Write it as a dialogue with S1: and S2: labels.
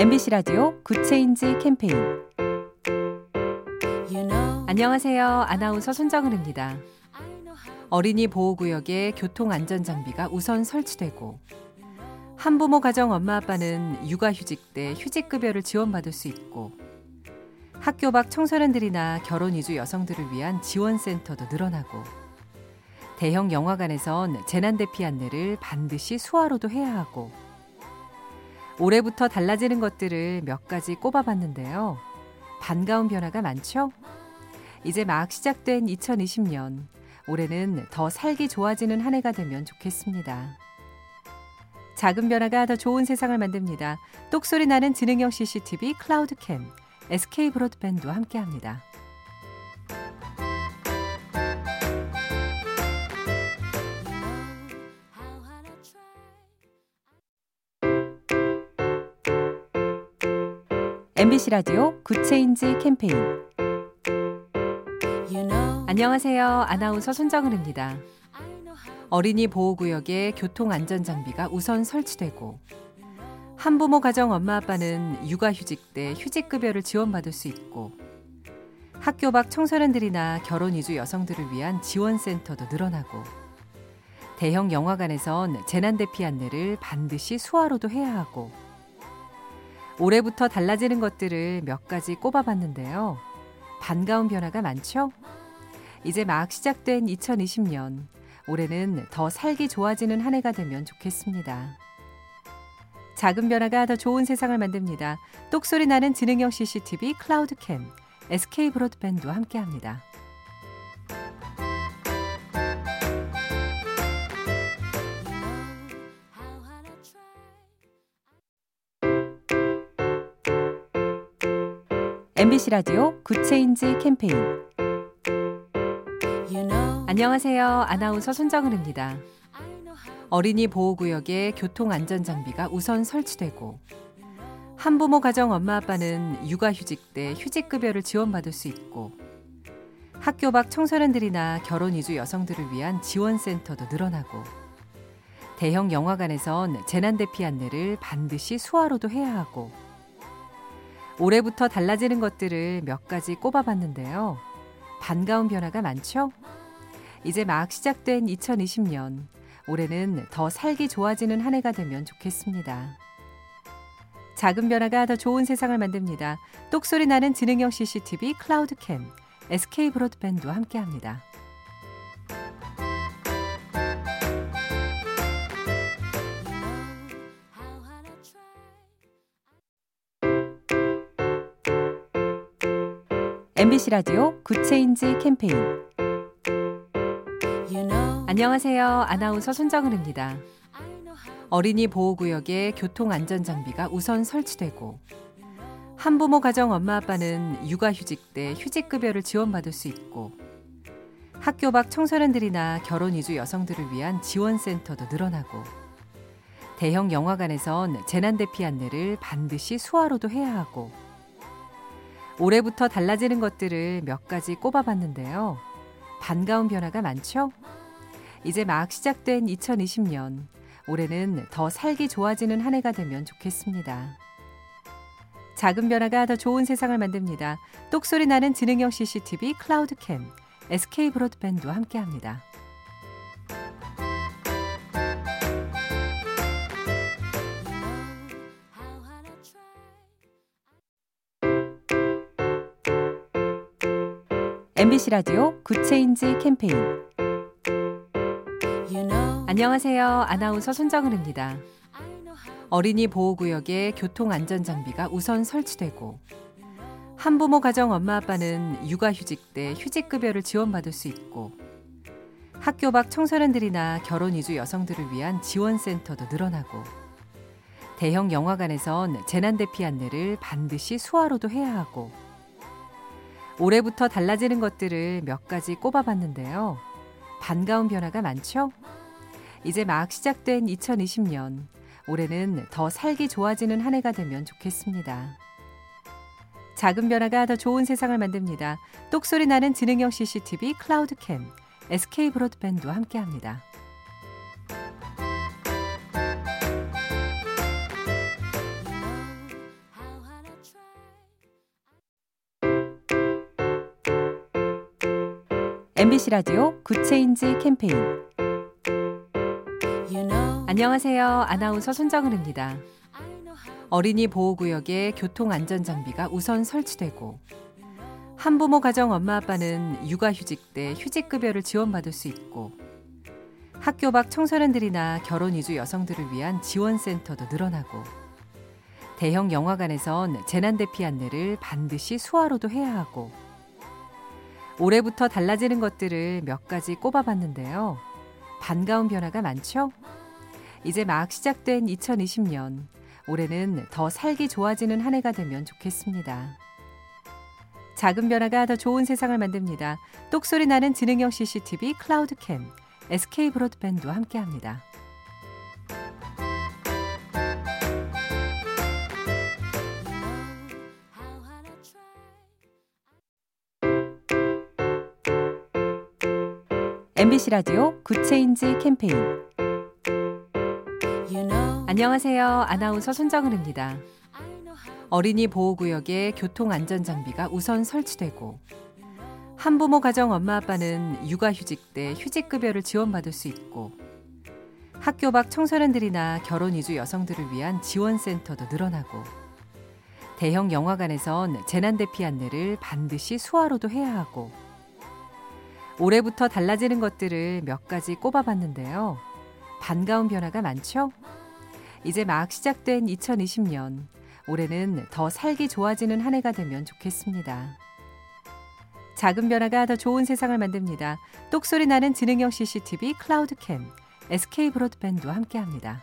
S1: MBC 라디오 Good Change 캠페인 안녕하세요. 아나운서 손정은입니다. 어린이 보호구역에 교통안전장비가 우선 설치되고 한부모 가정 엄마 아빠는 육아휴직 때 휴직급여를 지원받을 수 있고 학교 밖 청소년들이나 결혼 이주 여성들을 위한 지원센터도 늘어나고 대형 영화관에선 재난 대피 안내를 반드시 수화로도 해야 하고 올해부터 달라지는 것들을 몇 가지 꼽아봤는데요. 반가운 변화가 많죠? 이제 막 시작된 2020년. 올해는 더 살기 좋아지는 한 해가 되면 좋겠습니다. 작은 변화가 더 좋은 세상을 만듭니다. 똑소리 나는 지능형 CCTV 클라우드캠, SK 브로드밴드와 함께합니다. MBC 라디오 Good Change 캠페인 안녕하세요. 아나운서 손정은입니다. 어린이 보호구역에 교통안전장비가 우선 설치되고 한부모 가정 엄마 아빠는 육아휴직 때 휴직급여를 지원받을 수 있고 학교 밖 청소년들이나 결혼 이주 여성들을 위한 지원센터도 늘어나고 대형 영화관에선 재난 대피 안내를 반드시 수화로도 해야 하고 올해부터 달라지는 것들을 몇 가지 꼽아봤는데요. 반가운 변화가 많죠? 이제 막 시작된 2020년. 올해는 더 살기 좋아지는 한 해가 되면 좋겠습니다. 작은 변화가 더 좋은 세상을 만듭니다. 똑소리 나는 지능형 CCTV 클라우드캠, SK 브로드밴드와 함께합니다. MBC 라디오 Good Change 캠페인 안녕하세요. 아나운서 손정은입니다. 어린이 보호구역에 교통안전장비가 우선 설치되고 한부모 가정 엄마 아빠는 육아휴직 때 휴직급여를 지원받을 수 있고 학교 밖 청소년들이나 결혼 이주 여성들을 위한 지원센터도 늘어나고 대형 영화관에선 재난 대피 안내를 반드시 수화로도 해야 하고 올해부터 달라지는 것들을 몇 가지 꼽아봤는데요. 반가운 변화가 많죠? 이제 막 시작된 2020년. 올해는 더 살기 좋아지는 한 해가 되면 좋겠습니다. 작은 변화가 더 좋은 세상을 만듭니다. 똑소리 나는 지능형 CCTV 클라우드캠, SK 브로드밴드와 함께합니다. MBC 라디오 Good Change 캠페인 안녕하세요. 아나운서 손정은입니다. 어린이 보호구역에 교통안전장비가 우선 설치되고 한부모 가정 엄마 아빠는 육아휴직 때 휴직급여를 지원받을 수 있고 학교 밖 청소년들이나 결혼 이주 여성들을 위한 지원센터도 늘어나고 대형 영화관에선 재난 대피 안내를 반드시 수화로도 해야 하고 올해부터 달라지는 것들을 몇 가지 꼽아봤는데요. 반가운 변화가 많죠? 이제 막 시작된 2020년. 올해는 더 살기 좋아지는 한 해가 되면 좋겠습니다. 작은 변화가 더 좋은 세상을 만듭니다. 똑소리 나는 지능형 CCTV 클라우드캠, SK 브로드밴드와 함께합니다. MBC 라디오 Good Change 캠페인 안녕하세요. 아나운서 손정은입니다. 어린이 보호구역에 교통안전장비가 우선 설치되고 한부모 가정 엄마 아빠는 육아휴직 때 휴직급여를 지원받을 수 있고 학교 밖 청소년들이나 결혼 이주 여성들을 위한 지원센터도 늘어나고 대형 영화관에선 재난 대피 안내를 반드시 수화로도 해야 하고 올해부터 달라지는 것들을 몇 가지 꼽아봤는데요. 반가운 변화가 많죠? 이제 막 시작된 2020년. 올해는 더 살기 좋아지는 한 해가 되면 좋겠습니다. 작은 변화가 더 좋은 세상을 만듭니다. 똑소리 나는 지능형 CCTV 클라우드캠, SK 브로드밴드와 함께합니다. MBC 라디오 Good Change 캠페인 안녕하세요. 아나운서 손정은입니다. 어린이 보호구역에 교통안전장비가 우선 설치되고 한부모 가정 엄마 아빠는 육아휴직 때 휴직급여를 지원받을 수 있고 학교 밖 청소년들이나 결혼 이주 여성들을 위한 지원센터도 늘어나고 대형 영화관에선 재난 대피 안내를 반드시 수화로도 해야 하고 올해부터 달라지는 것들을 몇 가지 꼽아봤는데요. 반가운 변화가 많죠? 이제 막 시작된 2020년. 올해는 더 살기 좋아지는 한 해가 되면 좋겠습니다. 작은 변화가 더 좋은 세상을 만듭니다. 똑소리 나는 지능형 CCTV 클라우드캠, SK 브로드밴드와 함께합니다. MBC 라디오 Good Change 캠페인 안녕하세요. 아나운서 손정은입니다. 어린이 보호구역에 교통안전장비가 우선 설치되고 한부모 가정 엄마 아빠는 육아휴직 때 휴직급여를 지원받을 수 있고 학교 밖 청소년들이나 결혼 이주 여성들을 위한 지원센터도 늘어나고 대형 영화관에선 재난 대피 안내를 반드시 수화로도 해야 하고 올해부터 달라지는 것들을 몇 가지 꼽아봤는데요. 반가운 변화가 많죠? 이제 막 시작된 2020년. 올해는 더 살기 좋아지는 한 해가 되면 좋겠습니다. 작은 변화가 더 좋은 세상을 만듭니다. 똑소리 나는 지능형 CCTV 클라우드캠, SK 브로드밴드와 함께합니다.